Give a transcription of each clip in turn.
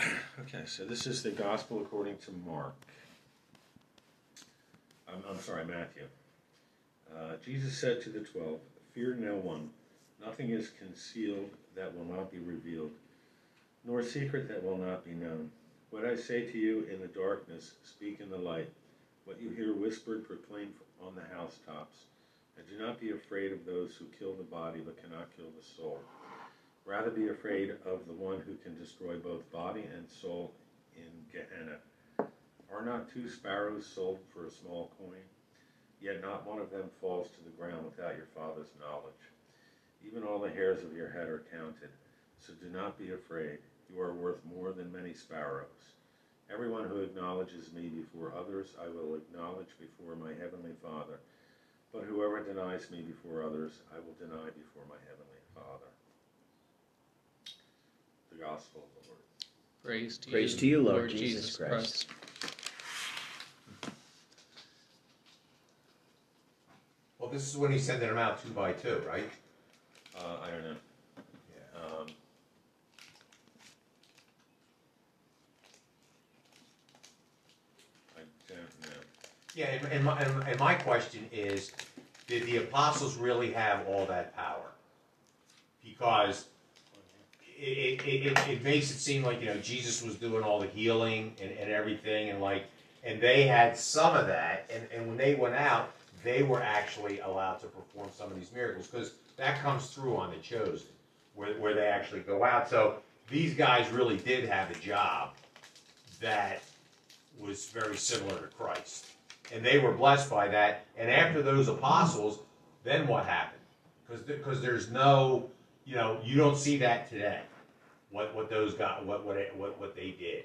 Okay, so this is the gospel according to Mark. I'm, I'm sorry, Matthew. Uh, Jesus said to the twelve, Fear no one. Nothing is concealed that will not be revealed, nor secret that will not be known. What I say to you in the darkness, speak in the light. What you hear whispered, proclaim on the housetops. And do not be afraid of those who kill the body but cannot kill the soul. Rather be afraid of the one who can destroy both body and soul in Gehenna. Are not two sparrows sold for a small coin? Yet not one of them falls to the ground without your Father's knowledge. Even all the hairs of your head are counted. So do not be afraid. You are worth more than many sparrows. Everyone who acknowledges me before others, I will acknowledge before my heavenly Father. But whoever denies me before others, I will deny before my heavenly Father. The Gospel of the Lord. Praise to Praise you, to you, Lord Jesus Christ. Well, this is when he's sending them out two by two, right? Uh, I don't know. Yeah. Um, I don't know. Yeah, and, and, my, and, and my question is, did the apostles really have all that power? Because it, it, it, makes it seem like, you know, Jesus was doing all the healing and, and everything, and like, and they had some of that, and, and when they went out, they were actually allowed to perform some of these miracles, because that comes through on the chosen, where, where they actually go out. So these guys really did have a job that was very similar to Christ. And they were blessed by that. And after those apostles, then what happened? Because because there's no, you know, you don't see that today. What what those got what what what what they did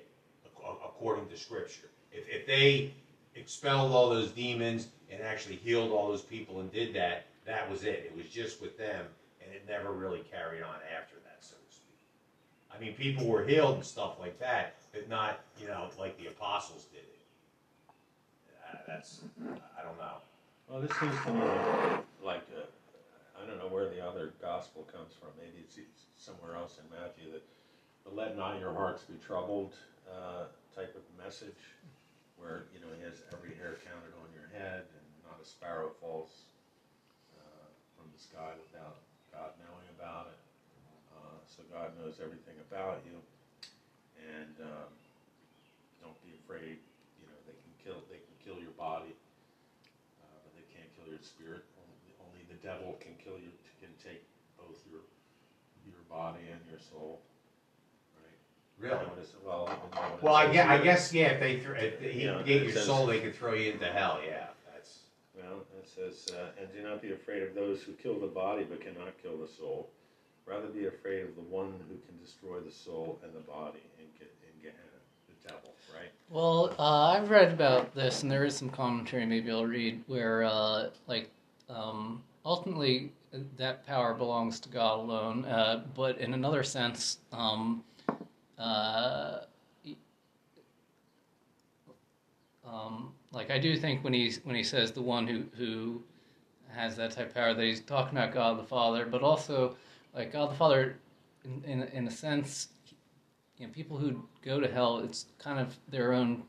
according to Scripture. If if they expelled all those demons and actually healed all those people and did that, that was it. It was just with them, and it never really carried on after that, so to speak. I mean, people were healed and stuff like that, but not, you know, like the apostles did it. Uh, that's, I don't know. Well, this seems to me like, uh, I don't know where the other gospel comes from. Maybe it's it's somewhere else in Matthew that the let not your hearts be troubled uh, type of message, where you know he has every hair counted on your head and not a sparrow falls uh, from the sky without God knowing about it. Uh, so God knows everything about you, and um, don't be afraid. You know they can kill they can kill your body uh, but they can't kill your spirit. Only, only the devil can kill you, can take both your your body and your soul. Right? Really? You know what it's- well, even though when it Well, I guess, I guess, yeah, if they, threw- if he Yeah, get it your says- soul, they could throw you into hell, yeah, that's, Well, it says, uh, and do not be afraid of those who kill the body but cannot kill the soul. Rather be afraid of the one who can destroy the soul and the body in, Ge- in Gehenna, the devil. Right? Well, uh, I've read about this, and there is some commentary maybe I'll read where, uh, like, um, ultimately uh, that power belongs to God alone, uh, but in another sense, um, uh, um, like I do think when he when he says the one who who has that type of power, that he's talking about God the Father, but also like God the Father, in in, in a sense, you know, people who go to hell, it's kind of their own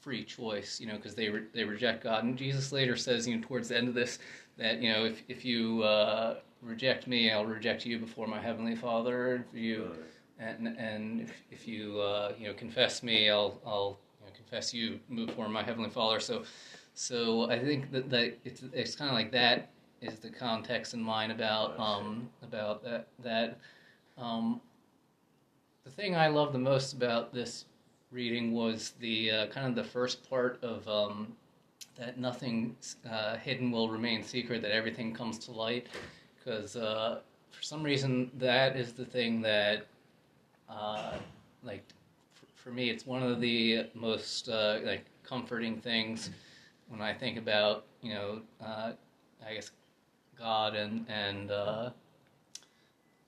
free choice, you know, because they re- they reject God. And Jesus later says, you know, towards the end of this, that you know, if if you uh, reject me, I'll reject you before my heavenly Father. If you and and if, if you uh, you know confess me, I'll I'll you know, confess you before my heavenly Father. So so I think that, that it's it's kind of like that is the context in mind about um about that that um the thing I love the most about this reading was the uh, kind of the first part of um, that nothing uh, hidden will remain secret, that everything comes to light, because uh, for some reason that is the thing that, uh, like, for, me, it's one of the most uh, like comforting things when I think about you know, uh, I guess God and and uh,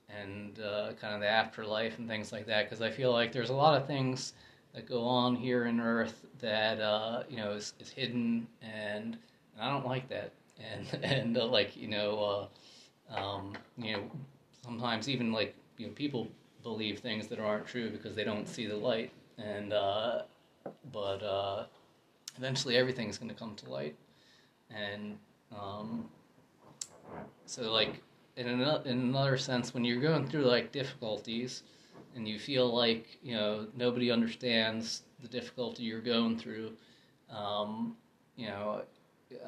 and uh, kind of the afterlife and things like that. Because I feel like there's a lot of things that go on here in Earth that uh, you know is, is hidden, and, and I don't like that. And and like you know, um, you know, sometimes even like you know people believe things that aren't true because they don't see the light. And uh, but uh, eventually everything's going to come to light, and um, so like in another, in another sense, when you're going through like difficulties and you feel like you know nobody understands the difficulty you're going through, um, you know,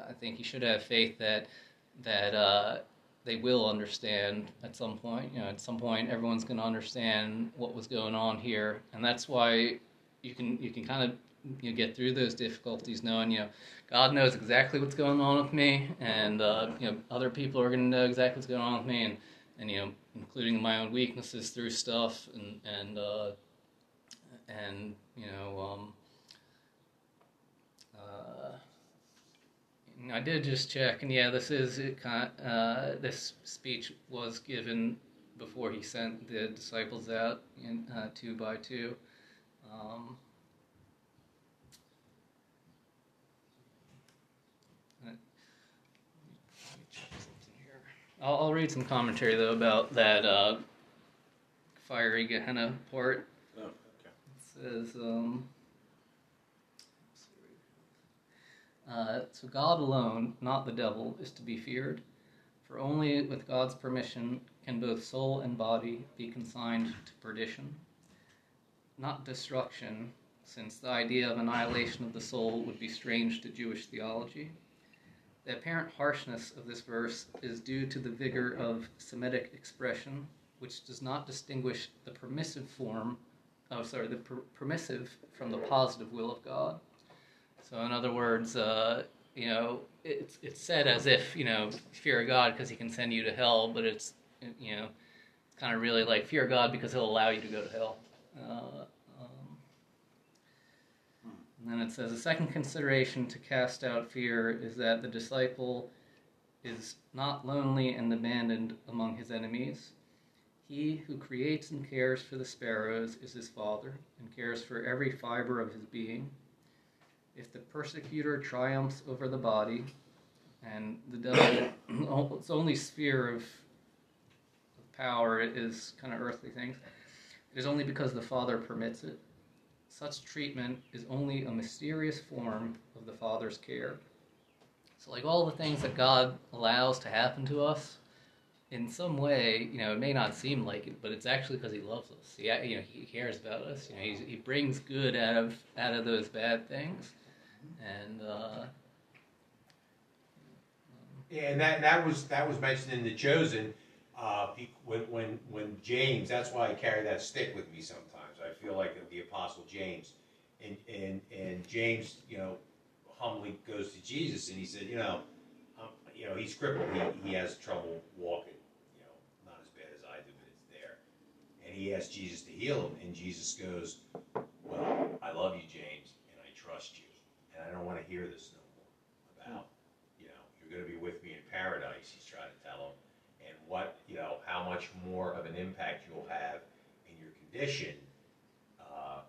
I think you should have faith that that uh, they will understand at some point. You know, at some point, everyone's going to understand what was going on here, and that's why you can you can kind of you know, get through those difficulties knowing you know God knows exactly what's going on with me, and uh, you know other people are going to know exactly what's going on with me, and and you know including my own weaknesses through stuff, and and uh, and you know. Um, I did just check, and yeah, this is it. Uh, this speech was given before he sent the disciples out in uh, two by two. Um, I'll, I'll read some commentary though about that uh, fiery Gehenna part. Oh, okay. It says, um, uh, so God alone, not the devil, is to be feared, for only with God's permission can both soul and body be consigned to perdition, not destruction, since the idea of annihilation of the soul would be strange to Jewish theology. The apparent harshness of this verse is due to the vigor of Semitic expression, which does not distinguish the permissive form, oh, sorry, the per- permissive from the positive will of God. So, in other words, uh, you know, it's it's said as if you know fear God because He can send you to hell, but it's you know, kind of really like fear God because He'll allow you to go to hell. Uh, and then it says, a second consideration to cast out fear is that the disciple is not lonely and abandoned among his enemies. He who creates and cares for the sparrows is his father and cares for every fiber of his being. If the persecutor triumphs over the body, and the devil's only sphere of, of power is kind of earthly things, it is only because the Father permits it. Such treatment is only a mysterious form of the Father's care. So, like all the things that God allows to happen to us, in some way, you know, it may not seem like it, but it's actually because He loves us. He, you know, He cares about us. You know, He He brings good out of out of those bad things, and. Uh, yeah, and that that was that was mentioned in the chosen. Uh, when when when James, that's why I carry that stick with me sometimes. I feel like the Apostle James, and and and James, you know, humbly goes to Jesus and he said, you know, um, you know, he's crippled. He, he has trouble walking. You know, not as bad as I do, but it's there. And he asks Jesus to heal him, and Jesus goes, "Well, I love you, James, and I trust you, and I don't want to hear this no more about, you know, you're going to be with me in paradise." He's trying to tell him, and what, you know, how much more of an impact you'll have in your condition uh,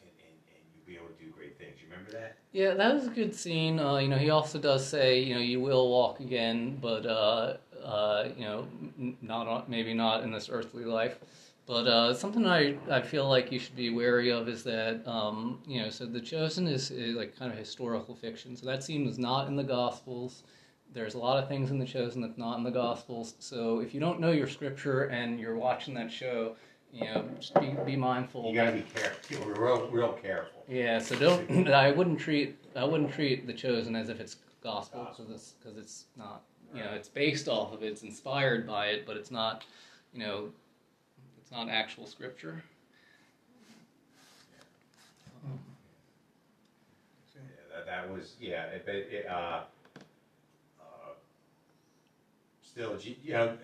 and, and, and you'll be able to do great things. You remember that? Yeah, that was a good scene. Uh, you know, he also does say, you know, you will walk again, but uh, uh, you know, not maybe not in this earthly life. But uh, something I, I feel like you should be wary of is that um, you know so the chosen is, is, like kind of historical fiction. So that scene was not in the Gospels. There's a lot of things in the chosen that's not in the Gospels. So if you don't know your scripture and you're watching that show, you know, just be, be mindful. You gotta be careful, real, real careful. Yeah, so don't. I wouldn't treat I wouldn't treat the chosen as if it's gospel because it's because it's not. You know, it's based off of it, it's inspired by it, but it's not. You know, not actual scripture. Yeah, that, that was yeah. It, it, uh, uh, still, you know,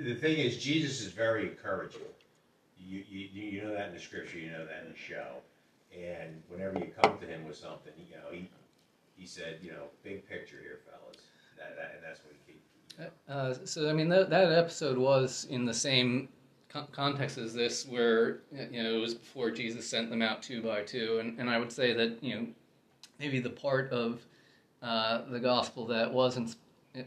the thing is, Jesus is very encouraging. You, you, you know that in the scripture, you know that in the show. And whenever you come to him with something, you know, he he said, you know, big picture here, fellas. That, that and that's what he keep. Uh, so I mean that that episode was in the same con- context is this, where you know it was before Jesus sent them out two by two, and and I would say that you know maybe the part of uh, the gospel that wasn't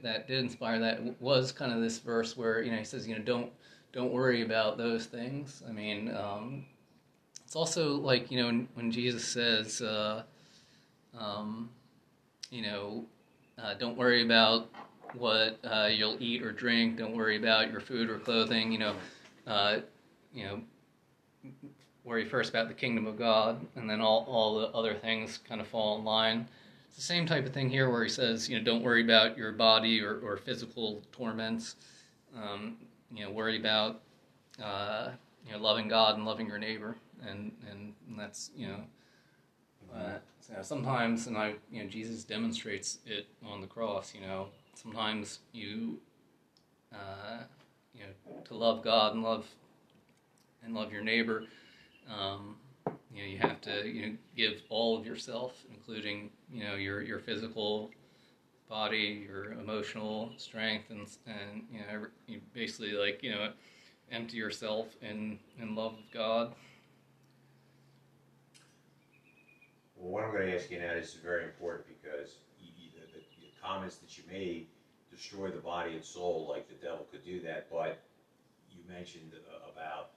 that did inspire that was kind of this verse where you know he says you know don't don't worry about those things. I mean, um, it's also like you know when, when Jesus says, uh, um, you know, uh, don't worry about what uh, you'll eat or drink. Don't worry about your food or clothing. You know, uh, you know, worry first about the kingdom of God, and then all all the other things kind of fall in line. It's the same type of thing here, where he says, you know, don't worry about your body or, or physical torments. Um, you know, worry about uh, you know loving God and loving your neighbor, and and, that's you know. Uh, so sometimes, and I, you know, Jesus demonstrates it on the cross. You know, sometimes you, uh, you know, to love God and love and love your neighbor, um, you know, you have to you know give all of yourself, including you know your your physical body, your emotional strength, and and you know you basically like you know empty yourself in in love of God. Well, what I'm going to ask you now is very important because you, the, the, the comments that you made destroy the body and soul like the devil could do that, but you mentioned uh, about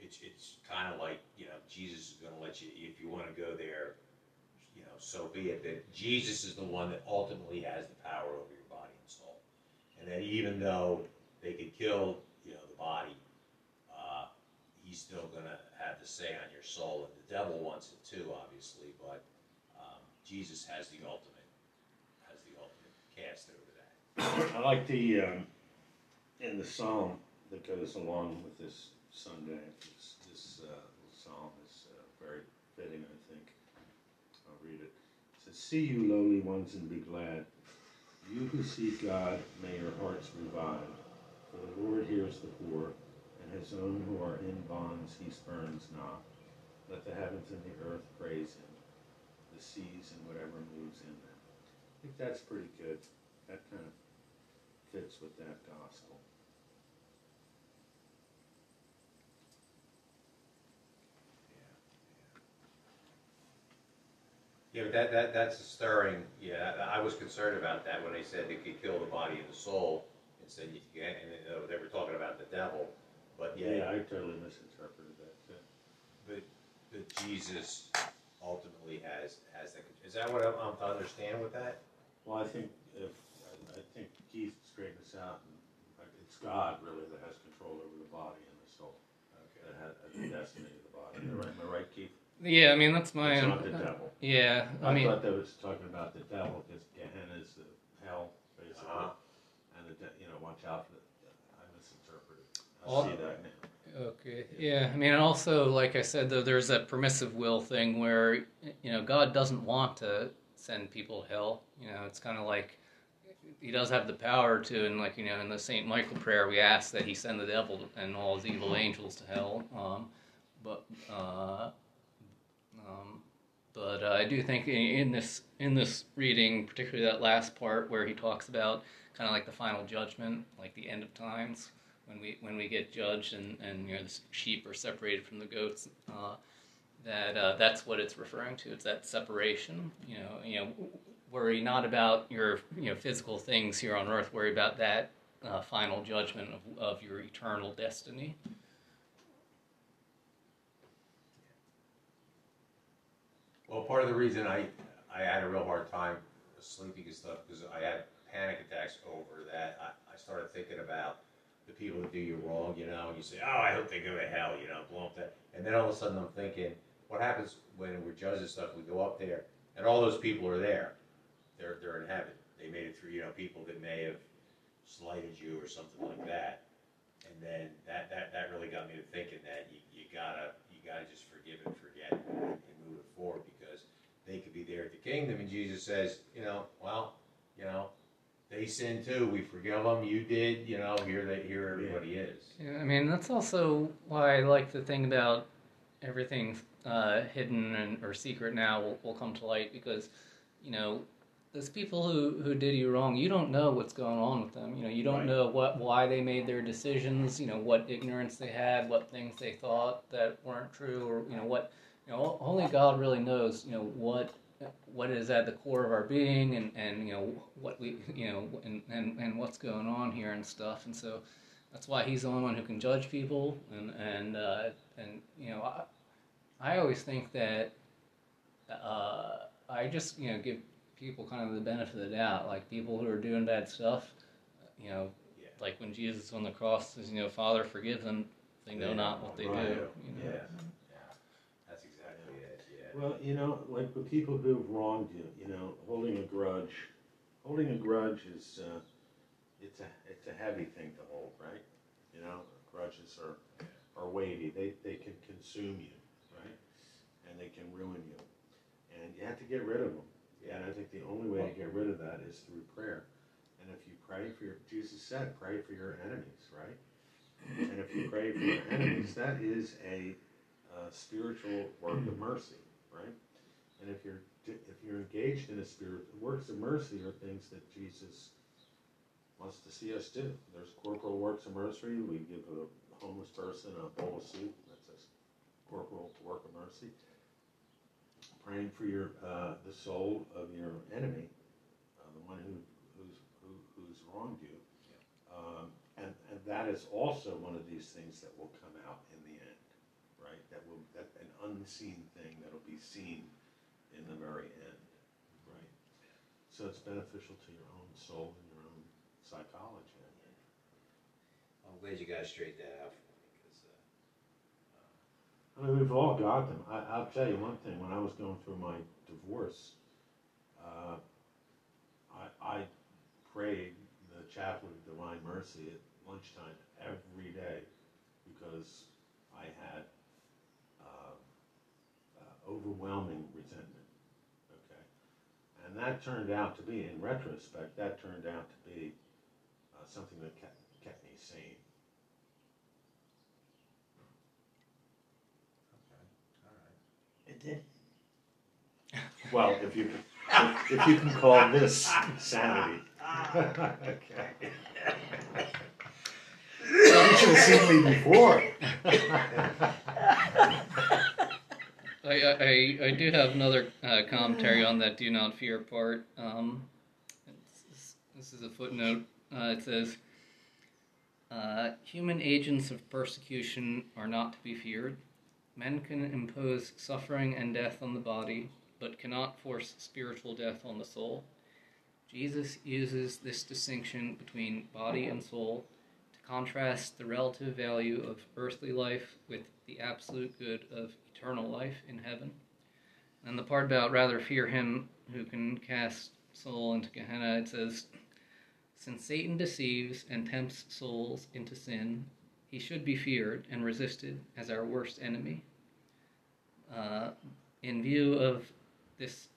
it's it's kind of like you know Jesus is going to let you if you want to go there, you know, so be it. That Jesus is the one that ultimately has the power over your body and soul, and that even though they could kill you know the body, uh, he's still going to have the say on your soul, and the devil wants it too, obviously, but um, Jesus has the ultimate has the ultimate cast over that. I like the um, in the psalm that goes along with this Sunday. This, this uh, psalm is uh, very fitting, I think. I'll read it. It says, "See you lowly ones, and be glad. You who seek God, may your hearts revive. For the Lord hears the poor, and his own who are in bonds he spurns not. Let the heavens and the earth praise him, the seas and whatever moves in them." I think that's pretty good. That kind of fits with that gospel. Yeah, but that, that that's a stirring. Yeah, I was concerned about that when they said they could kill the body and the soul, and said you can't, and they, uh, they were talking about the devil. But yeah, Yeah, I totally misinterpreted that too. but but Jesus ultimately has has that. Is that what I'm, I'm to understand with that? Well, I think if, I, I think Keith straightened this out, and uh, it's God really that has control over the body and the soul, Okay. that has the destiny of the body. Am I, am I right, Keith? Yeah, I mean that's my. It's not the devil. Yeah, I I mean, thought that was talking about the devil, because Gehenna is the hell, basically, Uh-huh. and the, de- you know, watch out for the, I misinterpreted. I All- see that now. Okay. Yeah. I mean, and also, like I said, though, there's that permissive will thing where you know God doesn't want to send people to hell. You know, it's kind of like He does have the power to, and like you know, in the Saint Michael prayer, we ask that He send the devil and all his evil angels to hell. Um, but uh, um, but uh, I do think in, in this in this reading, particularly that last part where he talks about kind of like the final judgment, like the end of times when we when we get judged and and you know the sheep are separated from the goats uh, that uh, that's what it's referring to it's that separation you know you know worry not about your you know physical things here on earth worry about that uh, final judgment of, of your eternal destiny Well, part of the reason I I had a real hard time sleeping and stuff because I had panic attacks over that. I, I started thinking about the people that do you wrong, you know, and you say, "Oh, I hope they go to hell," you know, blow up that, and then all of a sudden I'm thinking, what happens when we're judging stuff? We go up there, and all those people are there. They're they're in heaven. They made it through, you know, people that may have slighted you or something like that. And then that, that, that really got me to thinking that you, you gotta you gotta just forgive and forget and, and move it forward because they could be there at the kingdom and Jesus says, you know, well, you know, they sin too. We forgive them. You did. You know, here they here everybody is. yeah, i mean that's also why i like the thing about everything uh, hidden and, or secret now will, will come to light because, you know, those people who, who did you wrong, you don't know what's going on with them. You know, you don't Right. know what why they made their decisions. You know, what ignorance they had, what things they thought that weren't true, or you know what. You know, only God really knows. You know what what is at the core of our being, and, and you know what we you know and, and, and what's going on here and stuff. And so that's why He's the only one who can judge people. And and uh, and you know, I, I always think that uh, I just you know give people kind of the benefit of the doubt, like people who are doing bad stuff, you know, Yeah. like when Jesus on the cross says, you know, Father, forgive them, they know Yeah, not what they right. do. You know? Yeah. Yeah, that's exactly it. Yeah. Well, you know, like the people who have wronged you, you know, holding a grudge, holding a grudge is, uh, it's a, it's a heavy thing to hold, right? You know, grudges are, are weighty. They, they can consume you, right? And they can ruin you. And you have to get rid of them. And I think the only way to get rid of that is through prayer. And if you pray for your, Jesus said, pray for your enemies, right? And if you pray for your enemies, that is a uh, spiritual work of mercy, right? And if you're if you're engaged in a spirit, works of mercy are things that Jesus wants to see us do. There's corporal works of mercy. We give a homeless person a bowl of soup. That's a corporal work of mercy. Praying for your uh, the soul of your enemy, uh, the one who who's who, who's wronged you. Um, and, and that is also one of these things that will come out in the end, right? That will that an unseen thing that'll be seen in the very end, right? So it's beneficial to your own soul and your own psychology. I'm glad you guys straightened that out for me because uh, I mean, we've all got them. I, I'll tell you one thing. When I was going through my divorce, uh, I, I prayed the chaplet of divine mercy at lunchtime every day because I had uh, uh, overwhelming resentment. Okay, and that turned out to be, in retrospect, that turned out to be uh, something that kept kept me sane. okay, all right. It did. Well, if you can, if, if you can call this sanity. okay. you should have seen me before. I, I, I do have another uh, commentary on that do not fear part. Um, it's, this is a footnote. Uh, it says, uh, Human agents of persecution are not to be feared. Men can impose suffering and death on the body, but cannot force spiritual death on the soul. Jesus uses this distinction between body and soul to contrast the relative value of earthly life with the absolute good of eternal life in heaven. And the part about rather fear him who can cast soul into Gehenna, it says, Since Satan deceives and tempts souls into sin, he should be feared and resisted as our worst enemy. Uh, in view of this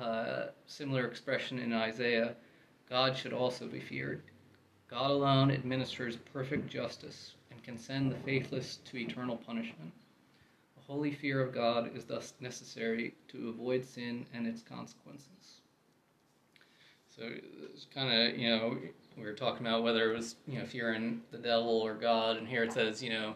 uh, similar expression in Isaiah, God should also be feared. God alone administers perfect justice and can send the faithless to eternal punishment. A holy fear of God is thus necessary to avoid sin and its consequences. So it's kind of, you know, we were talking about whether it was, you know, fearing the devil or God, and here it says, you know,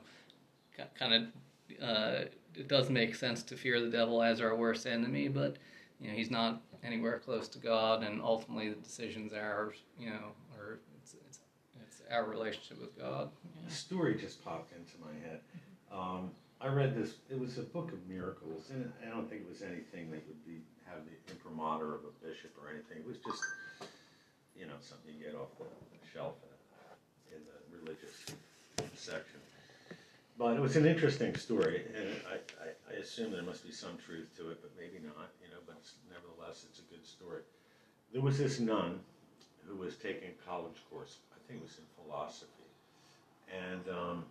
kind of, uh, it does make sense to fear the devil as our worst enemy, but, you know, he's not anywhere close to God, and ultimately the decision's ours, you know, or it's, it's, it's our relationship with God. A story just popped into my head. Um, I read this. It was a book of miracles, and I don't think it was anything that would be have the imprimatur of a bishop or anything. It was just, you know, something you get off the shelf in the religious section. But it was an interesting story, and I, I, I assume there must be some truth to it, but maybe not. You know, but it's, nevertheless, it's a good story. There was this nun who was taking a college course. I think it was in philosophy, and um,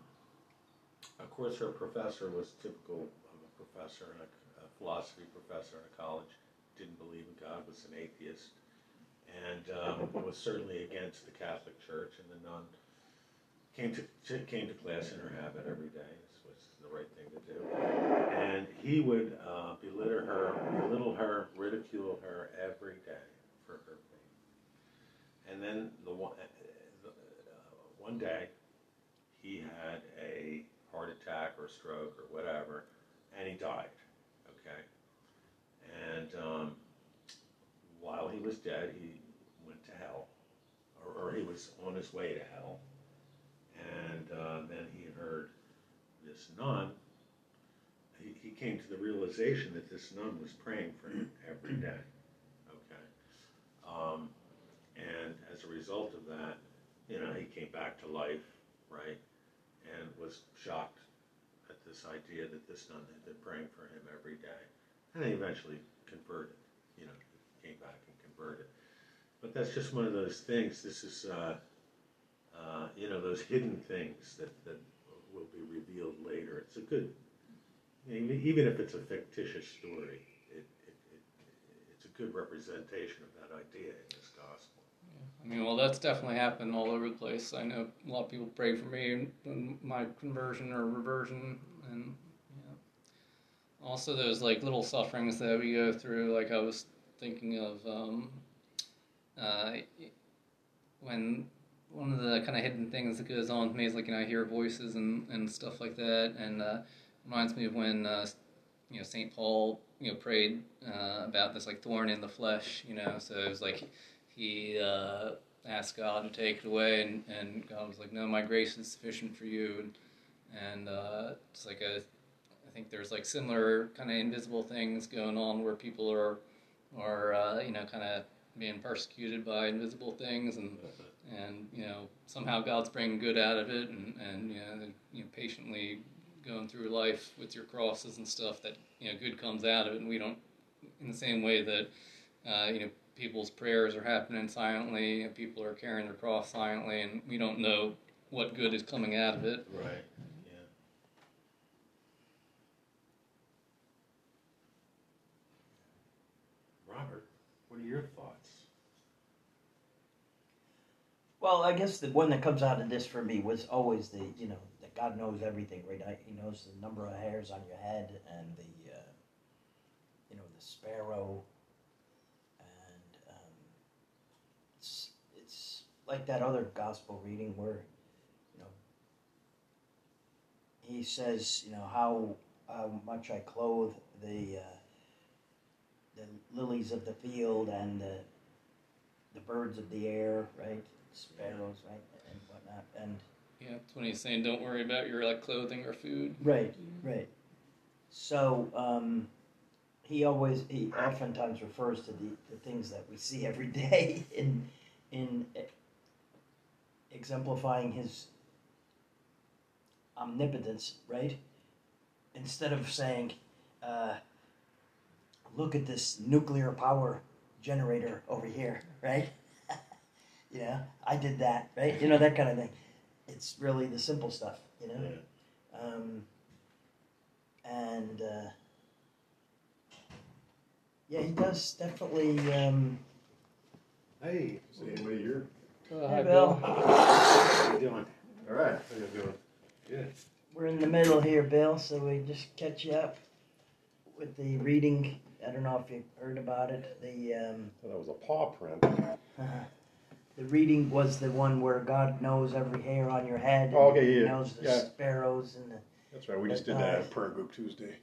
of course, her professor was typical of a professor, and a, a philosophy professor in a college. Didn't believe in God, was an atheist, and um, was certainly against the Catholic Church. And the nun came to came to class in her habit every day. This was the right thing to do. And he would uh, belittle her, belittle her, ridicule her every day for her pain. And then the one, uh, uh, one day, he had a heart attack or stroke or whatever, and he died. Okay, and um, while he was dead, he went to hell, or, or he was on his way to hell and uh, then he heard this nun. He, he came to the realization that this nun was praying for him every day. Okay. Um, and as a result of that, you know, he came back to life, right? And was shocked at this idea that this nun had been praying for him every day. And he eventually converted, you know, came back and converted. But that's just one of those things. This is, uh, uh, you know, those hidden things that, that will be revealed later. It's a good, even if it's a fictitious story, it, it, it, it's a good representation of that idea in this gospel. Yeah. I mean, well, that's definitely happened all over the place. I know a lot of people pray for me in my conversion or reversion, and also those like little sufferings that we go through. Like I was thinking of um, uh, when one of the kind of hidden things that goes on with me is like you know I hear voices and, and stuff like that, and uh, reminds me of when uh, you know Saint Paul you know prayed uh, about this like thorn in the flesh, you know. So it was like he uh, asked God to take it away, and, and God was like, "No, my grace is sufficient for you." And, and uh, it's like a, I think there's like similar kind of invisible things going on where people are, are uh, you know kind of being persecuted by invisible things and and you know somehow God's bringing good out of it, and and you know, you know patiently going through life with your crosses and stuff that you know good comes out of it, and we don't in the same way that uh, you know people's prayers are happening silently, and people are carrying their cross silently, and we don't know what good is coming out of it. Right. Yeah. Robert, what are your thoughts? Well, I guess the one that comes out of this for me was always the, you know, that God knows everything, right? He knows the number of hairs on your head and the, uh, you know, the sparrow. And um, it's, it's like that other gospel reading where, you know, he says, you know, how, how much I clothe the, uh, the lilies of the field and the, the birds of the air, right? Sparrows, right, and whatnot, and yeah, that's when he's saying, "Don't worry about your like clothing or food." Right, right. So um, he always, he oftentimes refers to the, the things that we see every day in in exemplifying his omnipotence, right? Instead of saying, uh, "Look at this nuclear power generator over here," right? You know, I did that, right? You know, that kind of thing. It's really the simple stuff, you know? Yeah. Um, and, uh, yeah, he does definitely. Um, hey, is anybody here? Uh, hi, Bill. How you doing? All right, how you doing? Good. We're in the middle here, Bill, so we just catch you up with the reading. I don't know if you heard about it. The um, that was a paw print. Uh, the reading was the one where God knows every hair on your head. Oh, okay, He yeah, knows the yeah. sparrows and the. That's right. We just did Uh, that at prayer group Tuesday.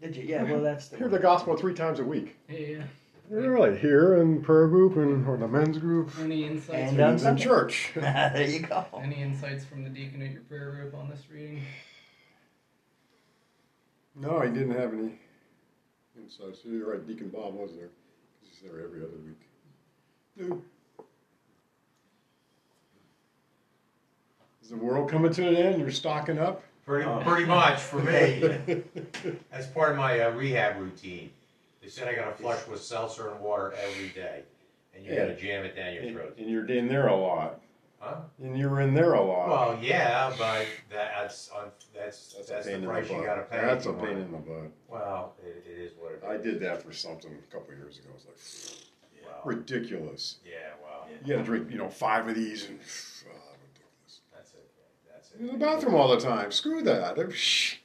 Did you? Yeah. Well, that's the. Hear the gospel three times a week. Yeah. Really, here in prayer group and or the men's group Any insights? And, from, um, in Sunday. church. there you go. any insights from the deacon at your prayer group on this reading? No, he didn't have any insights. You're right. Deacon Bob was there. He's there every other week. No. Is the world coming to an end? You're stocking up. Pretty, pretty much for me. That's part of my uh, rehab routine. They said I got to flush with seltzer and water every day, and you got to jam it down your And, throat. and you're in there a lot. Huh? And you're in there a lot. Well, yeah, but that's un- that's That's, that's, the price the you got to pay. That's a pain in the butt. Well, it, it is what it is. I did that for something a couple years ago. It was like Well, ridiculous. yeah, well, You got to drink, you know, five of these and uh, ridiculous. that's it. In the bathroom all the time. Screw that. Shh.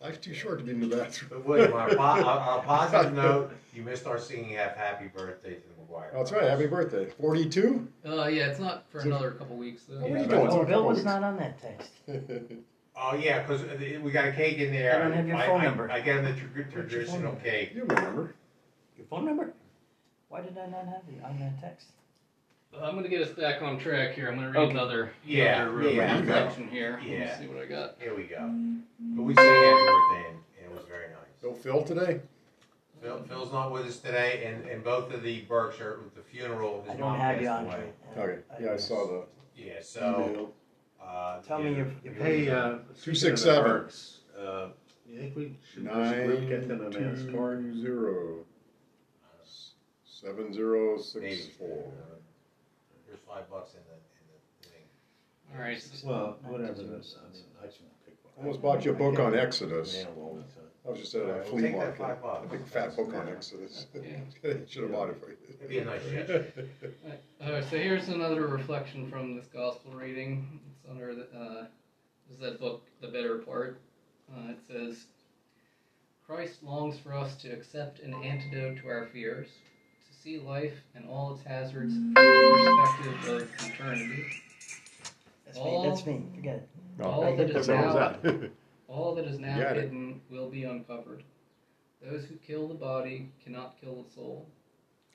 Life's too short to be in the bathroom. But William, on a, po- on on a positive note, you missed our singing "Happy Happy Birthday" to the McGuire. Oh, that's right. Happy birthday. 42? Uh, yeah, it's not for another couple weeks though. What are you Oh, doing? It's in a Bill was weeks. not on that text. Oh yeah, because we got a cake in there. I don't have your phone I, number. I, get him the tr- your phone traditional number? cake. you remember. Your phone number? Why did I not have it on that text? I'm gonna get us back on track here. I'm gonna read Okay. another, Yeah, another yeah, yeah. reflection here. Let me Yeah. see what I got. Here we go. But we sang happy birthday, and, and it was very nice. No Phil today? Phil, Phil's not with us today, and, and both of the Berkshire with the funeral. His I don't mom have passed you on. away. Okay. Yeah, I saw the Yeah, so email. uh, Tell me yeah, your- your- Hey, uh, Two speaking of the seven. Burks, Uh, you think we should as a group get them a Mass card? 920 7064. There's five bucks in the in the thing. All right. so- Well, whatever this, I mean, I just won't pick one. Almost bought you a book on Exodus. Mail all the time. I was just at a Alright, we'll flea take that market. five bucks. A big fat book on Exodus. Yeah. Should have bought it for you. It'd be a nice gesture. All right, so here's another reflection from this gospel reading. It's under the, uh, is that book, The Better Part. Uh, it says, Christ longs for us to accept an antidote to our fears, to see life and all its hazards from the perspective of eternity. That's me. That's me. Forget it. all No, that what is now- All that is now Got it. hidden will be uncovered. Those who kill the body cannot kill the soul.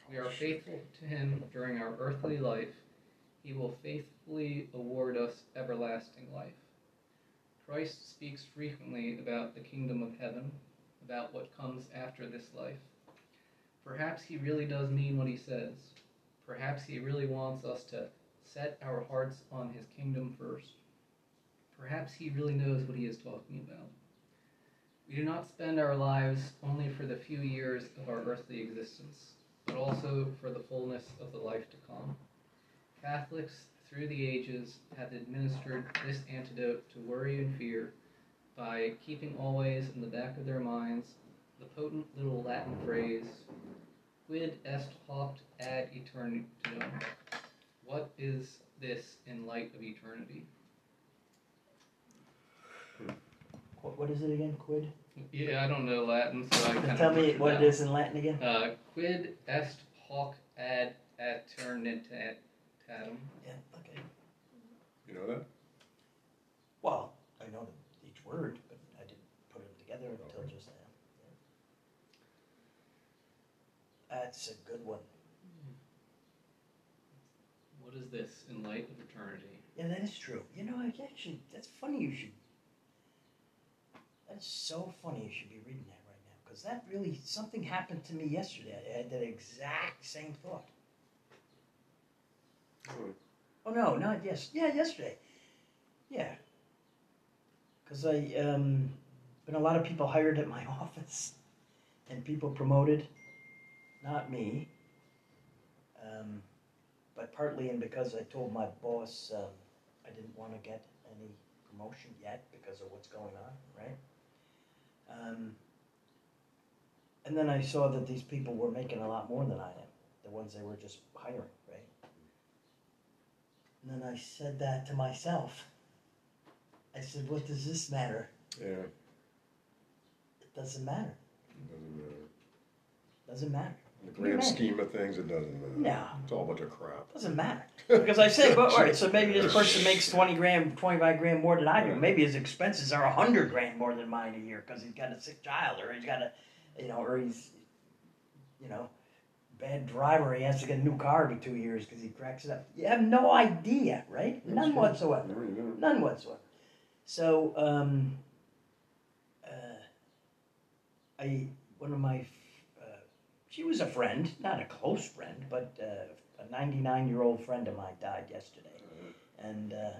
We are oh, faithful to him during our earthly life. He will faithfully award us everlasting life. Christ speaks frequently about the kingdom of heaven, about what comes after this life. Perhaps he really does mean what he says. Perhaps he really wants us to set our hearts on his kingdom first. Perhaps he really knows what he is talking about. We do not spend our lives only for the few years of our earthly existence, but also for the fullness of the life to come. Catholics, through the ages, have administered this antidote to worry and fear by keeping always in the back of their minds the potent little Latin phrase, quid est hoc ad eternitum? What is this in light of eternity? What, what is it again? Quid? Yeah, I don't know Latin, so I kind of Tell me what it is in Latin again. Uh, quid est hoc ad eternitatem? Yeah. Okay. You know that? Well, I know the, each word, but I didn't put them together until just now. Yeah. That's a good one. What is this in light of eternity? Yeah, that is true. You know, I actually, that's funny you should. That's so funny you should be reading that right now. Because that really, something happened to me yesterday. I had that exact same thought. Oh. Oh, no, not yes. Yeah, yesterday. Yeah. Because I, um, been a lot of people hired at my office and people promoted. Not me. Um, but partly and because I told my boss um, I didn't want to get any promotion yet because of what's going on, right? Um, and then I saw that these people were making a lot more than I am, the ones they were just hiring, right? And then I said that to myself. I said, what does this matter? Yeah. It doesn't matter. It doesn't matter. Doesn't matter. In the grand scheme of things, it doesn't matter. No. It's all a bunch of crap. Doesn't matter. Because I say, well, all right, so maybe this person makes 20 grand, 25 grand more than I do. Maybe his expenses are 100 grand more than mine a year because he's got a sick child or he's got a, you know, or he's, you know, bad driver. He has to get a new car every two years because he cracks it up. You have no idea, right? None whatsoever. None whatsoever. So, um, uh, I, one of my, she was a friend, not a close friend, but uh, a 99 year old friend of mine died yesterday. And uh,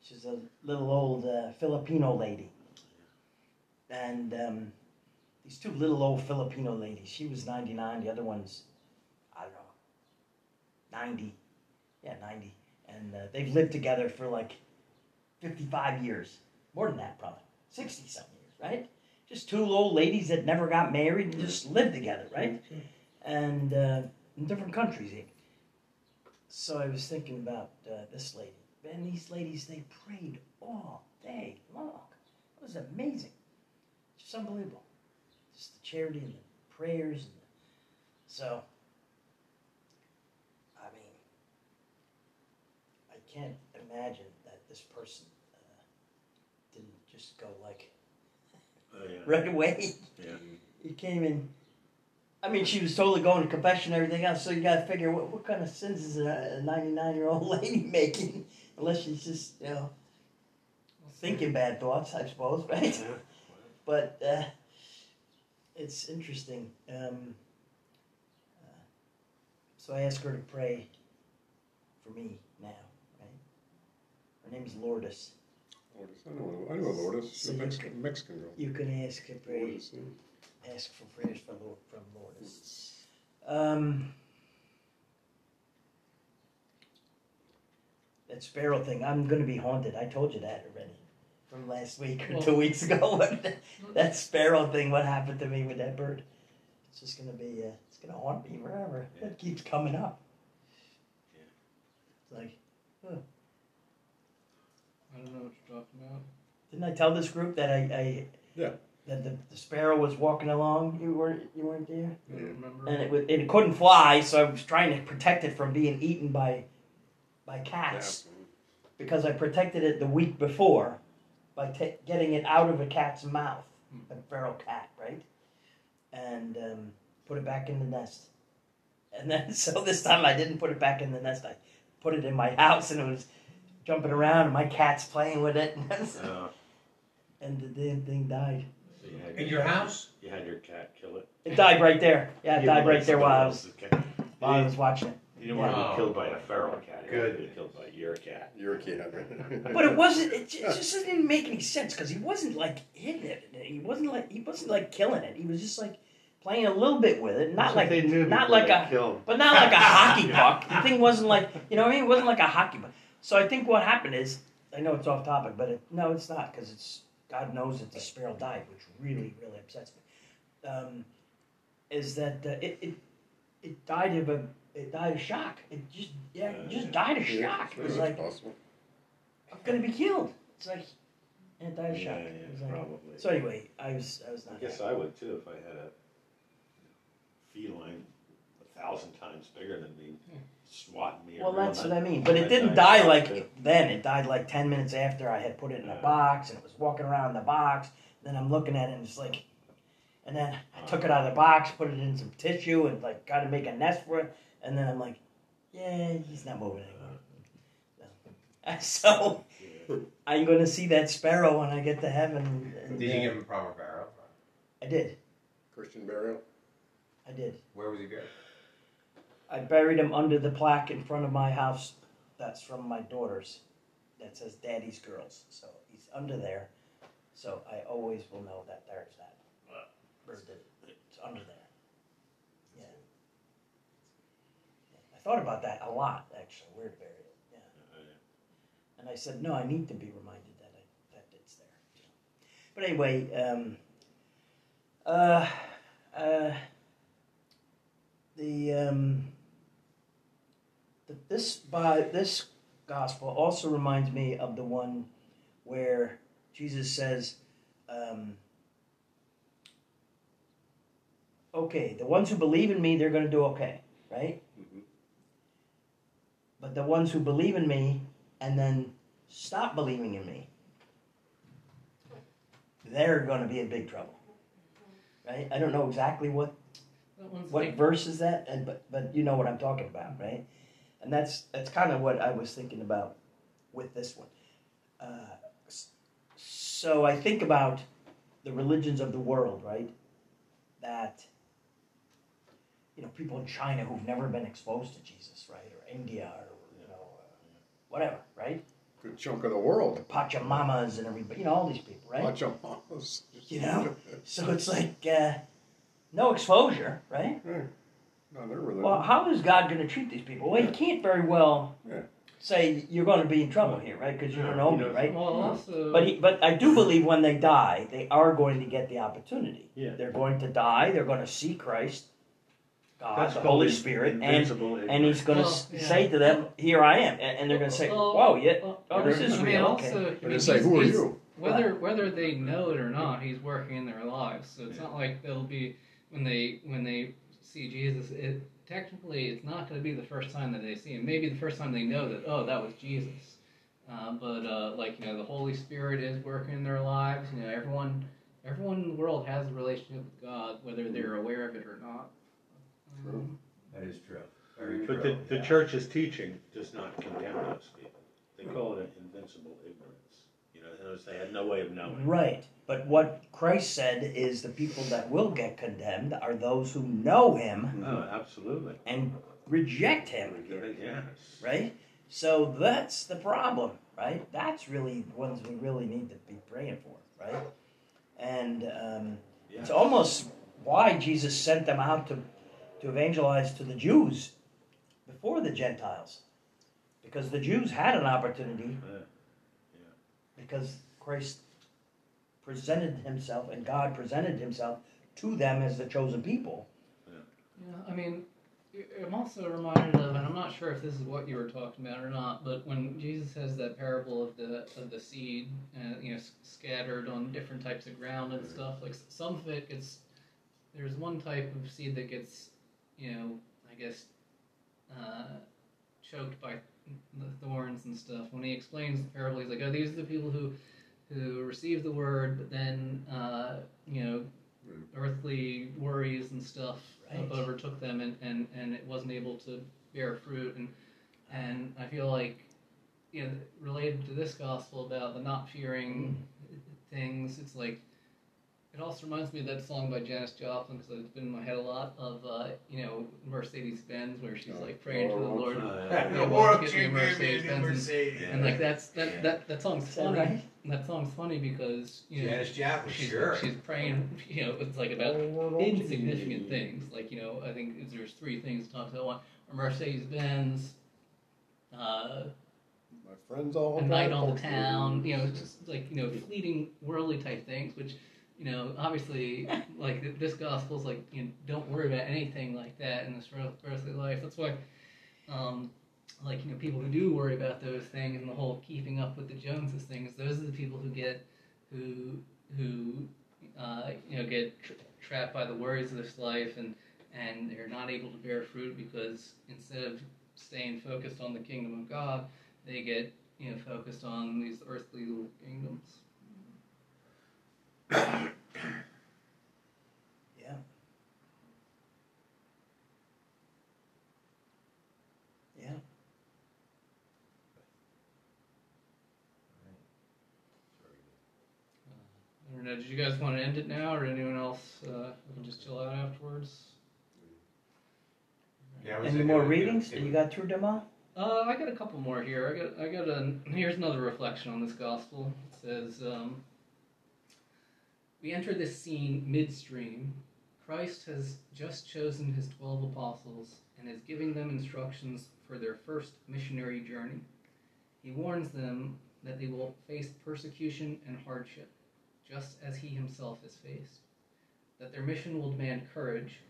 she's a little old uh, Filipino lady. And um, these two little old Filipino ladies, she was 99, the other one's, I don't know, 90. Yeah, 90. And uh, they've lived together for like 55 years. More than that, probably. 60 something years, right? Just two old ladies that never got married and just lived together, right? And uh, in different countries. even. So I was thinking about uh, this lady. And these ladies, they prayed all day long. It was amazing. Just unbelievable. Just the charity and the prayers and the, so. I mean, I can't imagine that this person uh, didn't just go like Oh, yeah. right away. Yeah. He came in. I mean, she was totally going to confession and everything else. So you got to figure what, what kind of sins is a 99 year old lady making, unless she's just you know thinking bad thoughts, I suppose, right? Yeah. But uh, it's interesting. Um, uh, so I asked her to pray for me now, right? Her name is Lourdes. Lourdes. I know, I know Lourdes. She's So a you Mexican, Mexican girl. You can ask her pray. Lourdes, yeah. ask for prayers for Lord, from Lourdes. Um, that sparrow thing, I'm going to be haunted. I told you that already from last week or two Well- weeks ago. that sparrow thing, what happened to me with that bird? It's just going to be, uh, it's going to haunt me forever. Yeah. It keeps coming up. Yeah. It's like, I don't know what you're talking about. didn't I tell this group that I, I Yeah. that the, the sparrow was walking along? You weren't, you weren't there. I don't remember. and it, was, it couldn't fly, so I was trying to protect it from being eaten by by cats Yeah. because I protected it the week before by ta getting it out of a cat's mouth, a feral cat, right? And um, put it back in the nest. And then, so this time I didn't put it back in the nest. I put it in my house, and it was jumping around, and my cat's playing with it, Uh, and the damn thing died. so you had In your house? You had your cat kill it. It died right there. Yeah, it You died right want there while I was somebody cat. while I was watching it. You didn't want to be killed by a feral cat. You wanted to Good. be killed by your cat. You're a cat, right? But it wasn't. It ju- it just didn't make any sense because he wasn't like hitting it. He wasn't like he wasn't like killing it. He was just like playing a little bit with it, not like they knew not like a killed. but not like a hockey puck. The thing wasn't like you know what I mean. It wasn't like a hockey puck. So I think what happened is I know it's off topic, but it, no, it's not because it's God knows that the sparrow died, which really really upsets me. Um, is that uh, it, it it died of a it died of shock. It just yeah, it just died of Yeah, shock. It was like possible. I'm gonna be killed. It's like, and it died of Yeah, shock. yeah, It was like- probably. so anyway, I was I was not. I not. guess happy. I would too if I had a feline a thousand times bigger than me swatting me. Well, that's what I mean. But it didn't die die like too. then. It died like ten minutes after I had put it in a Yeah. box and it was walking around the box. Then I'm looking at it and it's like, and then I took it out of the box, put it in some tissue, and like got to make a nest for it. And then I'm like, yeah, he's not moving anymore. So I'm going to see that sparrow when I get to heaven. And, Did you uh, give him a proper burial? I did. Christian burial. I did. Where was he buried? I buried him under the plaque in front of my house. That's from my daughters. That says "Daddy's Girls." So he's under there. So I always will know that there's that. Bird that it's under there. Yeah. I thought about that a lot actually. Where to bury it? Yeah. And I said, no, I need to be reminded that I, that it's there. But anyway, um, uh, uh, the, um, the this by this gospel also reminds me of the one where Jesus says, um, "Okay, the ones who believe in me, they're going to do okay, right? Mhm. But the ones who believe in me and then stop believing in me, they're going to be in big trouble, right? I don't know exactly what That what like, verse is that? And but but you know what I'm talking about, right? And that's that's kind of what I was thinking about with this one. Uh, so I think about the religions of the world, right? That you know, people in China who've never been exposed to Jesus, right, or India, or you know, uh, whatever, right? Good chunk of the world. Pachamamas and everybody, you know, all these people, right? Pachamamas. You know? So it's like uh, no exposure, right? No, they're religion. Well, how is God going to treat these people? Well, He can't very well Yeah. say you're going to be in trouble here, right? Because you don't know me, right? well, mm-hmm. also, But he, but I do believe when they die, they are going to get the opportunity. Yeah. They're going to die. They're going to see Christ, God, That's the Holy Spirit, and and He's going to Well, yeah. say to them, "Here I am," and, and they're going to say, Well, "Whoa, yeah, well, oh, this is I real." also, Okay. I They're mean, gonna say, "Who are you?" whether whether they know it or not, he's working in their lives. So it's not like they'll be when they when they see Jesus. It technically it's not going to be the first time that they see him. Maybe the first time they know that oh that was Jesus. Uh, but uh, like you know the Holy Spirit is working in their lives. You know everyone everyone in the world has a relationship with God, whether they're aware of it or not. Um, That is true. Very But true. the, the church's teaching does not condemn those people. They call it an invincible ignorance. You know, in other words, they had no way of knowing. Right. But what Christ said is the people that will get condemned are those who know him Oh, absolutely. and reject him. Yes. Right? So that's the problem, right? That's really the ones we really need to be praying for, right? And um, it's almost why Jesus sent them out to, to evangelize to the Jews before the Gentiles. Because the Jews had an opportunity Yeah. Because Christ presented himself and God presented himself to them as the chosen people. Yeah, I mean, I'm also reminded of, and I'm not sure if this is what you were talking about or not, but when Jesus has that parable of the of the seed, uh, you know, scattered on different types of ground and stuff, like some of it gets. There's one type of seed that gets, you know, I guess, uh, choked by the thorns and stuff. When he explains the parable, he's like, "Oh, these are the people who, who receive the word, but then, uh, you know, earthly worries and stuff Right. overtook them and, and, and it wasn't able to bear fruit and and I feel like you know related to this gospel about the not fearing things it's like it also reminds me of that song by Janis Joplin because it's been in my head a lot of uh, you know Mercedes Benz where she's like praying to the Lord Uh, Yeah, well, get me a Mercedes-Benz Mercedes. and like that's that that, that song's Is funny that song's funny because you know Janis Joplin, she's, sure. she's praying, you know, it's like about insignificant things. Like, you know, I think there's three things it talks about. One, a Mercedes Benz, uh, My friends all a night drive on the town, you know, just like, you know, fleeting, worldly type things, which, you know, obviously, like, th- this gospel's like, you know, don't worry about anything like that in this earthly life. That's why, um, like, you know, people who do worry about those things and the whole keeping up with the Joneses things, those are the people who get, who, who, uh, you know, get tra- trapped by the worries of this life and, and they're not able to bear fruit because instead of staying focused on the kingdom of God, they get you know focused on these earthly little kingdoms. Yeah. Yeah. I don't know. Did you guys want to end it now, or anyone else? Uh, we can just chill out afterwards. Yeah, was Any it- more it- it- readings? it- You got through them all? Uh, I got a couple more here. I got I got a here's another reflection on this gospel. It says, um, "We enter this scene midstream. Christ has just chosen his twelve apostles and is giving them instructions for their first missionary journey. He warns them that they will face persecution and hardship, just as he himself has faced. That their mission will demand courage,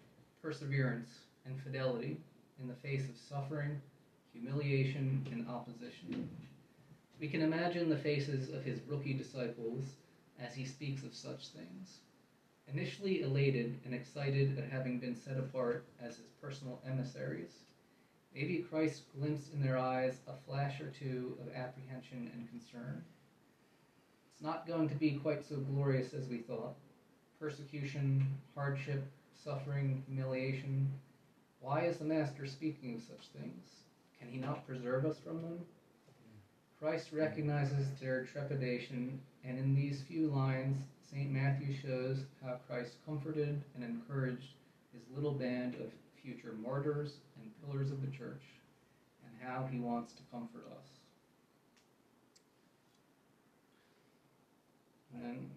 perseverance, and fidelity in the face of suffering." humiliation, and opposition. We can imagine the faces of his rookie disciples as he speaks of such things. Initially elated and excited at having been set apart as his personal emissaries, maybe Christ glimpsed in their eyes a flash or two of apprehension and concern. It's not going to be quite so glorious as we thought. Persecution, hardship, suffering, humiliation. Why is the Master speaking of such things? Can he not preserve us from them? Christ recognizes their trepidation, and in these few lines, St. Matthew shows how Christ comforted and encouraged his little band of future martyrs and pillars of the church, and how he wants to comfort us. And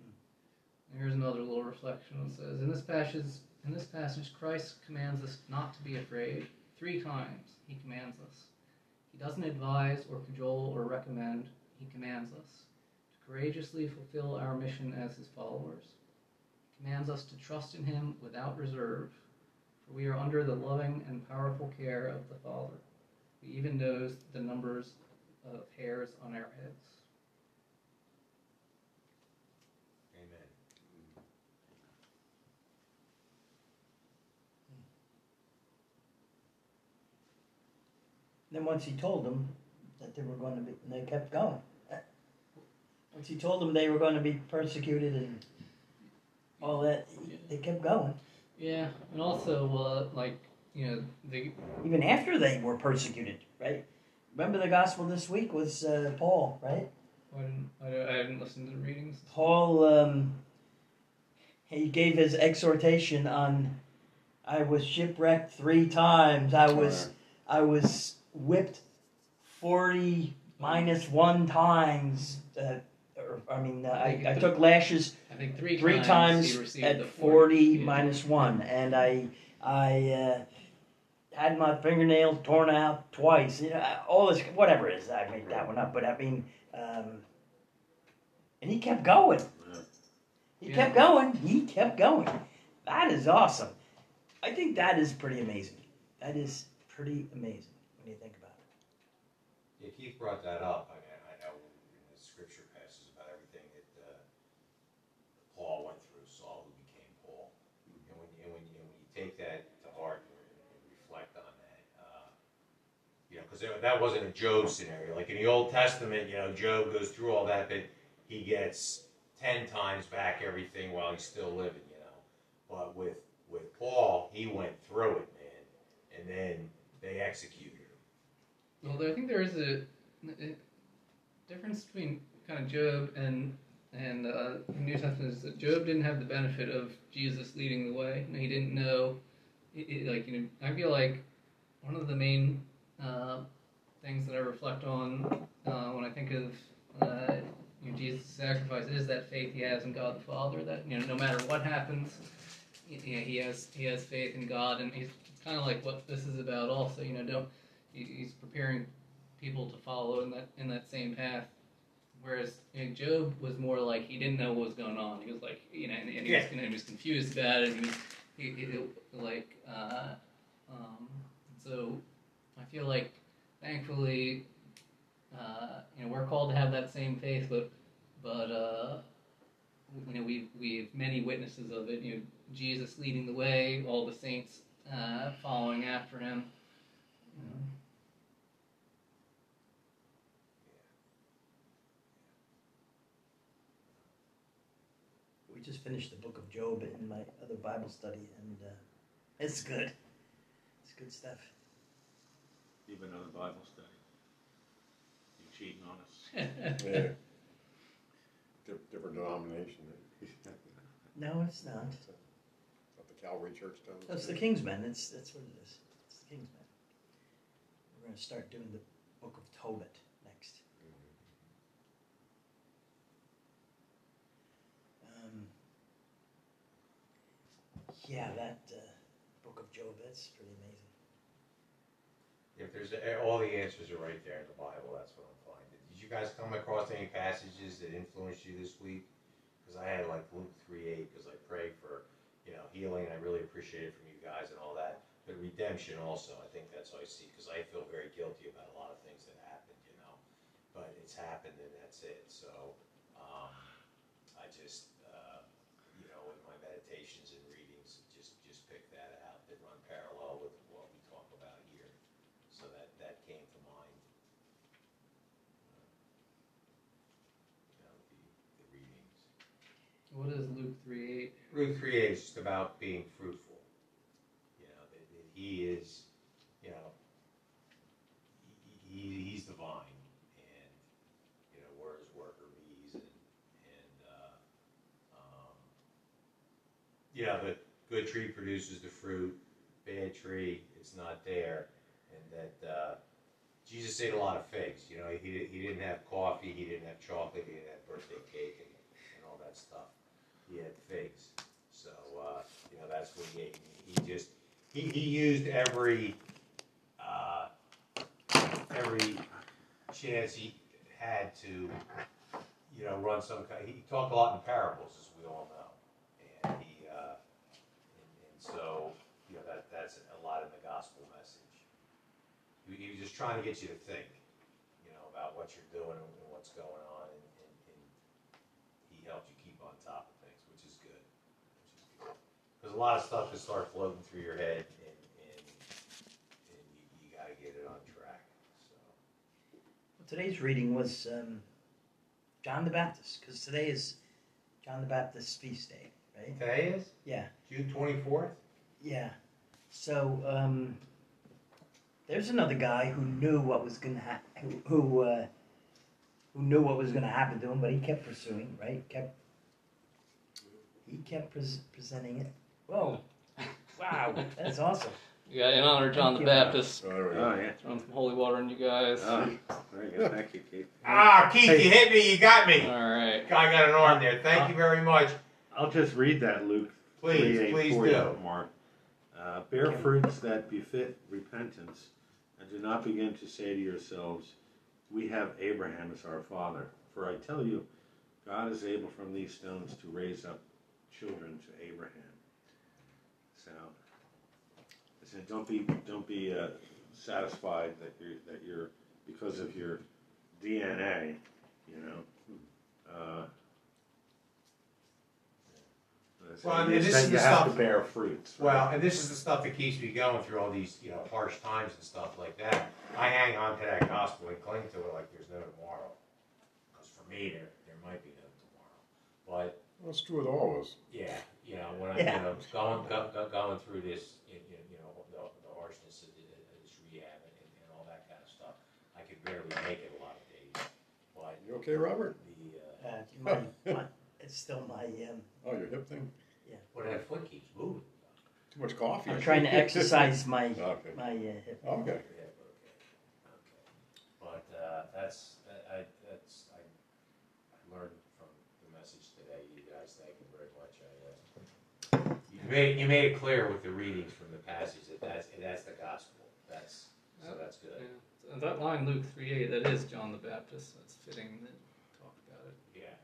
yeah. Here's another little reflection. It says, in this passage, in this passage, Christ commands us not to be afraid. Three times he commands us. He doesn't advise or cajole or recommend, he commands us to courageously fulfill our mission as his followers. He commands us to trust in him without reserve, for we are under the loving and powerful care of the Father, He even knows the numbers of hairs on our heads. then once he told them that they were going to be, and they kept going. Once he told them they were going to be persecuted and all that, they kept going. Yeah, and also, uh, like you know, the Even after they were persecuted, right? Remember the gospel this week was uh, Paul, right? I didn't, I, didn't- I didn't listen to the readings. Paul, um, he gave his exhortation on, I was shipwrecked three times. I was, I was whipped forty minus one times. Uh, or, I mean, uh, I, I took lashes I think three three times, times at the 40 yeah. minus one, and I, I uh, had my fingernails torn out twice. You know, all this, whatever it is. I made that one up, but I mean, um, and he kept going. He Yeah. kept going. He kept going. That is awesome. I think that is pretty amazing. That is pretty amazing when you think about it. Yeah, Keith brought that up. I, I know in the scripture passages about everything that uh, Paul went through, Saul who became Paul. And when you, and when you, when you take that to heart and, and reflect on that, uh, you know, because that wasn't a Job scenario. Like in the Old Testament, you know, Job goes through all that, but he gets ten times back everything while he's still living, you know. But with with Paul, he went through it, man, and then they executed him. Well, I think there is a, a difference between kind of Job and and uh, New Testament is that Job didn't have the benefit of Jesus leading the way. He didn't know, it, it- like you know, I feel like one of the main uh, things that I reflect on uh, when I think of uh, you know, Jesus' sacrifice is that faith he has in God the Father. That you know, no matter what happens, you know, he has he has faith in God, and he's kind of like what this is about. Also, you know, don't he's preparing people to follow in that in that same path. Whereas you know, Job was more like he didn't know what was going on. He was like, you know, and, and he, was, Yeah. he was confused about it. He was, he, he, like, uh, um, so I feel like, thankfully, uh, you know, we're called to have that same faith, but, but, uh, you know, we we have many witnesses of it. You know, Jesus leading the way, all the saints uh, following after him. We just finished the book of Job in my other Bible study, and uh, it's good. It's good stuff. Even another Bible study. You cheating on us? Yeah. Di- Different denomination. No, it's not. It's not the Calvary Church down the That's the street. Kingsmen. It's that's what it is. It's the Kingsmen. We're going to start doing the book of Tobit next. Um, yeah, that uh, book of Job. That's pretty amazing. If there's all the answers are right there in the Bible, that's what I'm finding. Did you guys come across any passages that influenced you this week? Because I had like Luke three eight because I prayed for you know healing. I really appreciate it from you guys and all that. But redemption also, I think that's how I see. Because I feel very guilty about a lot of things that happened, you know. But it's happened and that's it. So um, I just uh, you know in my meditations and 3.8. Route is just about being fruitful. You know, that, that he is, you know, he, he's the vine, and you know we're his worker bees, and and uh, um, yeah, but good tree produces the fruit, bad tree it's not there, and that. Uh, Jesus ate a lot of figs. You know, he, he didn't have coffee, he didn't have chocolate, he didn't have birthday cake, and, and all that stuff. He had figs. So, uh, you know, that's what he ate. He just, he, he used every, uh, every chance he had to, you know, run some kind, he talked a lot in parables, as we all know. And he, uh, and, and so, you know, that, that's a lot in the gospel message. He, he was just trying to get you to think, you know, about what you're doing and, what's going on, and, and, and he helped you keep on top of things, which is good. Which is good. Because a lot of stuff can start floating through your head, and, and, and you, you got to get it on track. So, today's reading was um, John the Baptist, because today is John the Baptist's feast day, right? Today is Yeah, June twenty fourth. yeah. So um, there's another guy who knew what was gonna ha- who who, uh, who knew what was gonna happen to him, but he kept pursuing, right? Kept he kept pres- presenting it. Whoa, wow, that's awesome. Yeah, in honor of John the Thank you. Baptist, Oh, there we go. Oh, yeah. throwing some holy water on you guys. Oh, very good. Thank you, Keith. Ah, Keith, you hit me. You got me. All right. I got an arm there. Thank you very much. I'll just read that, Luke. Please, 3:8 please for do. Mark. Uh, bear fruits that befit repentance, and do not begin to say to yourselves, We have Abraham as our father. For I tell you, God is able from these stones to raise up children to Abraham. So, I said, don't be don't be uh, satisfied that you're that you're because of your DNA, you know. Uh, Well, and you this is the stuff- to bear fruits. right? Well, and this is the stuff that keeps me going through all these, you know, harsh times and stuff like that. I hang on to that gospel and cling to it like there's no tomorrow. Because for me, there there might be no tomorrow. But Well, it's true with all of us. yeah, you know, when I Yeah. you know going go, go, going through this, you you you know, the, the harshness of, this rehab and, and all that kind of stuff, I could barely make it a lot of days. But You okay, Robert? the uh, Uh, my, my, it's still my um, Oh, your hip thing? Yeah. But that foot keeps moving. Too much coffee. I'm trying to exercise my Okay. my uh, hip. Okay. Okay, okay. But uh, that's that, I that's I, I learned from the message today. You guys, thank you very much. I, uh, you made you made it clear with the readings from the passage that that's that's the gospel. That's so that's good. Yeah. That line, Luke 3 8, that is John the Baptist. That's fitting that talk about it. Yeah,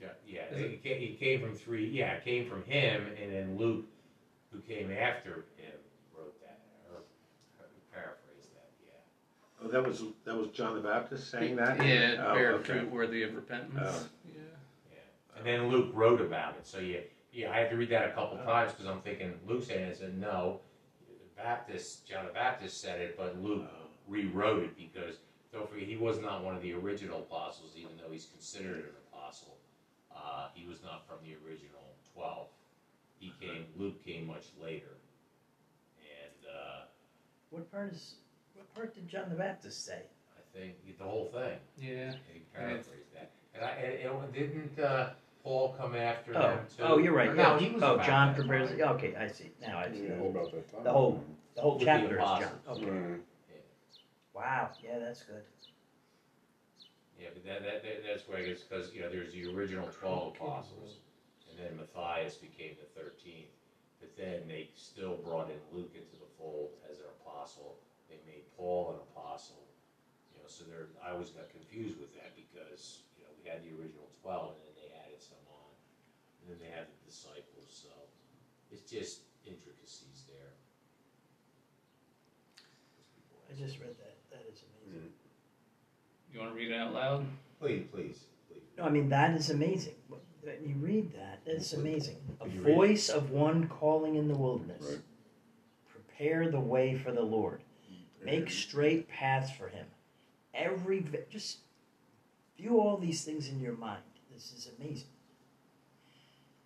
yeah, yeah. Is yeah. It, it came from three. Yeah, it came from him, and then Luke, who came after him, wrote that or paraphrased that. Yeah. Oh, that was that was John the Baptist saying that. Yeah, Oh, bear okay. fruit worthy of repentance. Oh. Yeah. Yeah, and then Luke wrote about it. So yeah, yeah, I had to read that a couple times because I'm thinking Luke saying it. I said no, the Baptist, John the Baptist said it, but Luke Oh. rewrote it because don't forget he was not one of the original apostles, even though he's considered an apostle. Uh, he was not from the original twelve. He came. Luke came much later, and uh, What part is what part did John the Baptist say? I think the whole thing. Yeah. He paraphrased that. And I and, and didn't uh, Paul come after Oh, them too? oh, you're right. Or yeah. No, he was. oh, about John that prepares. time. Okay, I see. Now I see Yeah, the whole about that time. the whole the whole With the chapter is John. apostles. Okay. Wow. Yeah, that's good. Yeah, but that, that, that that's where it's because you know there's the original twelve apostles, and then Matthias became the thirteenth. But then they still brought in Luke into the fold as an apostle. They made Paul an apostle. You know, so there I always got confused with that because you know we had the original twelve, and then they added some on, and then they had the disciples. So it's just intricacies there. I just read that. That is amazing. Mm-hmm. You want to read it out loud? Please, please, please. No, I mean that is amazing. When you read that, that's amazing. A you read it? voice of one calling in the wilderness. Right. Prepare the way for the Lord. Mm-hmm. Make straight paths for him. Every va- just view all these things in your mind. This is amazing.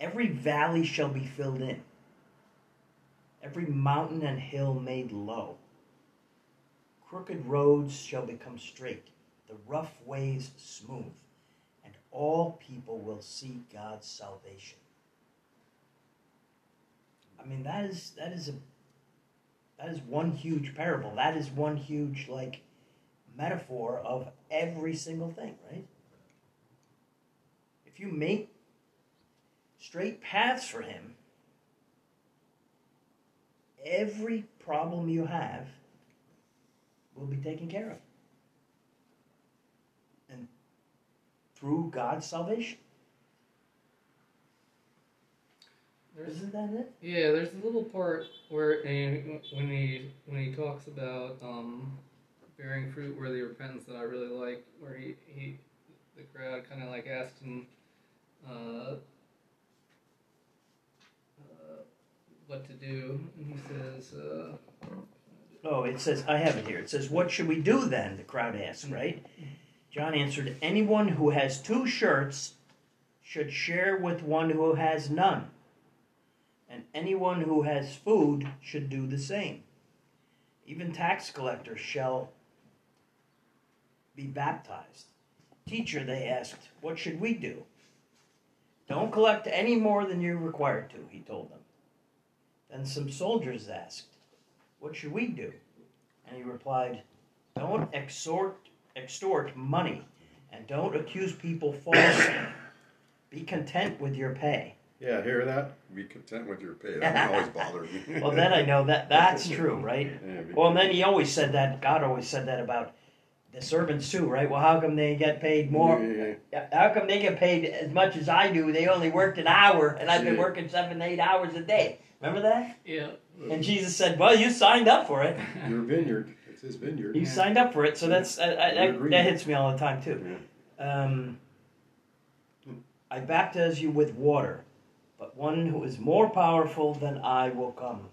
Every valley shall be filled in. Every mountain and hill made low. Crooked roads shall become straight, the rough ways smooth, and all people will see God's salvation. I mean that is that is a that is one huge parable. That is one huge like metaphor of every single thing, right? If you make straight paths for him, every problem you have will be taken care of. And through God's salvation. There's, Isn't that it? yeah, there's a little part where when he when he talks about um, bearing fruit worthy repentance that I really like, where he, he the crowd kind of like asked him uh, uh, what to do, and he says, uh, Oh, it says, I have it here. It says, What should we do then? The crowd asked, right? John answered, Anyone who has two shirts should share with one who has none. And anyone who has food should do the same. Even tax collectors shall be baptized. Teacher, they asked, What should we do? Don't collect any more than you're required to, he told them. Then some soldiers asked, What should we do? And he replied, Don't extort, extort money, and don't accuse people falsely. Be content with your pay. Yeah, hear that? Be content with your pay. That always bothered me. Well, then I know that that's true, right? Yeah, Well, and then he always said that, God always said that about the servants too, right? Well, how come they get paid more? Yeah, yeah, How come they get paid as much as I do? They only worked an hour, and I've been working seven, eight hours a day. Remember that? Yeah. And Jesus said, "Well, you signed up for it. Your vineyard. It's his vineyard. You signed up for it." So that's uh, uh, that, that hits me all the time too. Um, I baptize you with water, but one who is more powerful than I will come.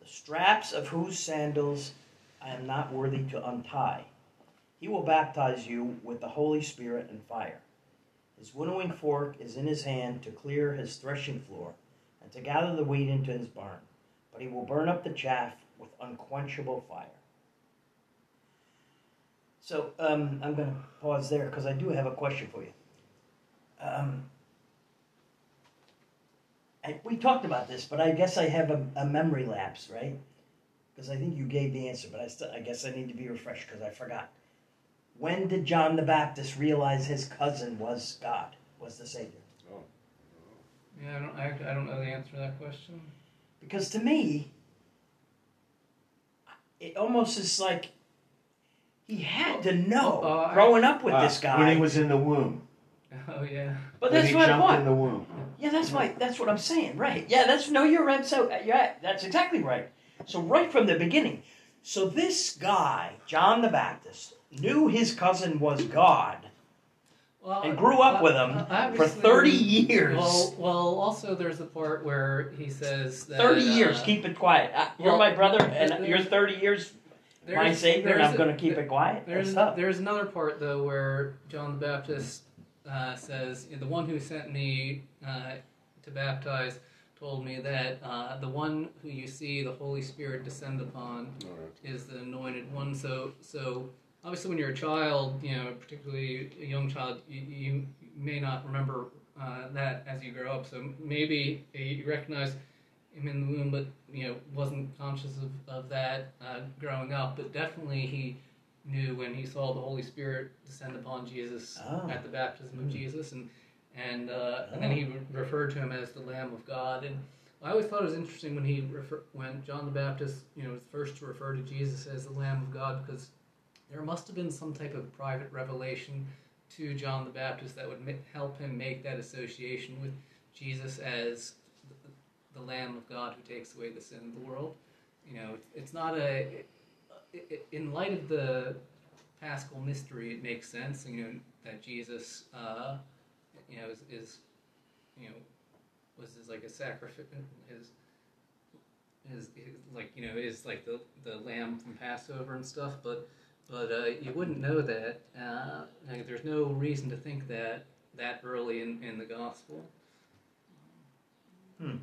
The straps of whose sandals I am not worthy to untie. He will baptize you with the Holy Spirit and fire. His winnowing fork is in his hand to clear his threshing floor and to gather the wheat into his barn, but he will burn up the chaff with unquenchable fire. So um, I'm going to pause there because I do have a question for you. Um, I, we talked about this, but I guess I have a, a memory lapse, right? Because I think you gave the answer, but I still I guess I need to be refreshed because I forgot. When did John the Baptist realize his cousin was God, was the Savior? Yeah, I don't, I, I don't know the answer to that question. Because to me, it almost is like he had to know Oh, I- growing up with Uh, this guy. when he was in the womb. Oh yeah. but when that's he what I jumped want. in the womb. Yeah, that's my that's what I'm saying. Right. Yeah, that's no, you're right. So uh, yeah, that's exactly right. So right from the beginning. So this guy, John the Baptist, knew his cousin was God Well, and grew up uh, with him for 30 years. Well, well, also there's the part where he says that 30 years. uh, Keep it quiet. Uh, you're well, my brother, there's- and you're 30 years my savior, and I'm going to keep it quiet. There's there's another part though where John the Baptist uh, says the one who sent me uh, to baptize told me that uh, the one who you see the Holy Spirit descend upon All right. is the anointed one. So so obviously when you're a child, you know, particularly a young child, you, you may not remember uh, that as you grow up. So maybe you recognize him in the womb, but you know wasn't conscious of, of that uh, growing up. But definitely he knew when he saw the Holy Spirit descend upon Jesus Oh. at the baptism of Hmm. Jesus, and and uh, and then he re- referred to him as the Lamb of God. And I always thought it was interesting when he refer, when John the Baptist, you know, was first to refer to Jesus as the Lamb of God because there must have been some type of private revelation to John the Baptist that would help him make that association with Jesus as the, the Lamb of God who takes away the sin of the world. You know, it's, it's not a. i- i- In light of the Paschal mystery, it makes sense. You know that Jesus, uh, you know, is, is, you know, was like a sacrifice. His, his, his like you know is like the the lamb from Passover and stuff, but but uh, you wouldn't know that. Uh, like, there's no reason to think that that early in, in the gospel. Hmm.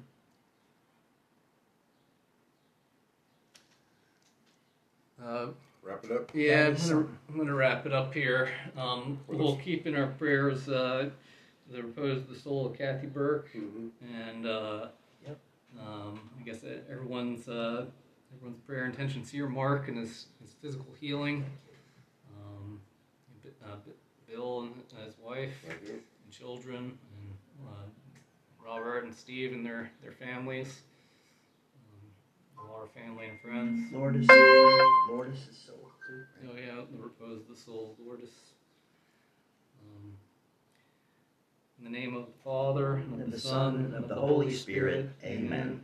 Uh, Wrap it up. yeah, I'm gonna. I'm gonna wrap it up here. Um, we'll this- keep in our prayers uh, the repose of the soul of Kathy Burke, Mm-hmm. and uh, Yep. um, I guess everyone's uh, everyone's prayer intentions here. Mark and his, his physical healing. Um, uh, Bill and his wife and children, and uh, Robert and Steve and their their families. Um, all our family and friends. Lourdes is so too. Oh yeah, the repose of the soul of Lourdes. Um, in the name of the Father and of the, Son and of the Holy Spirit. Amen.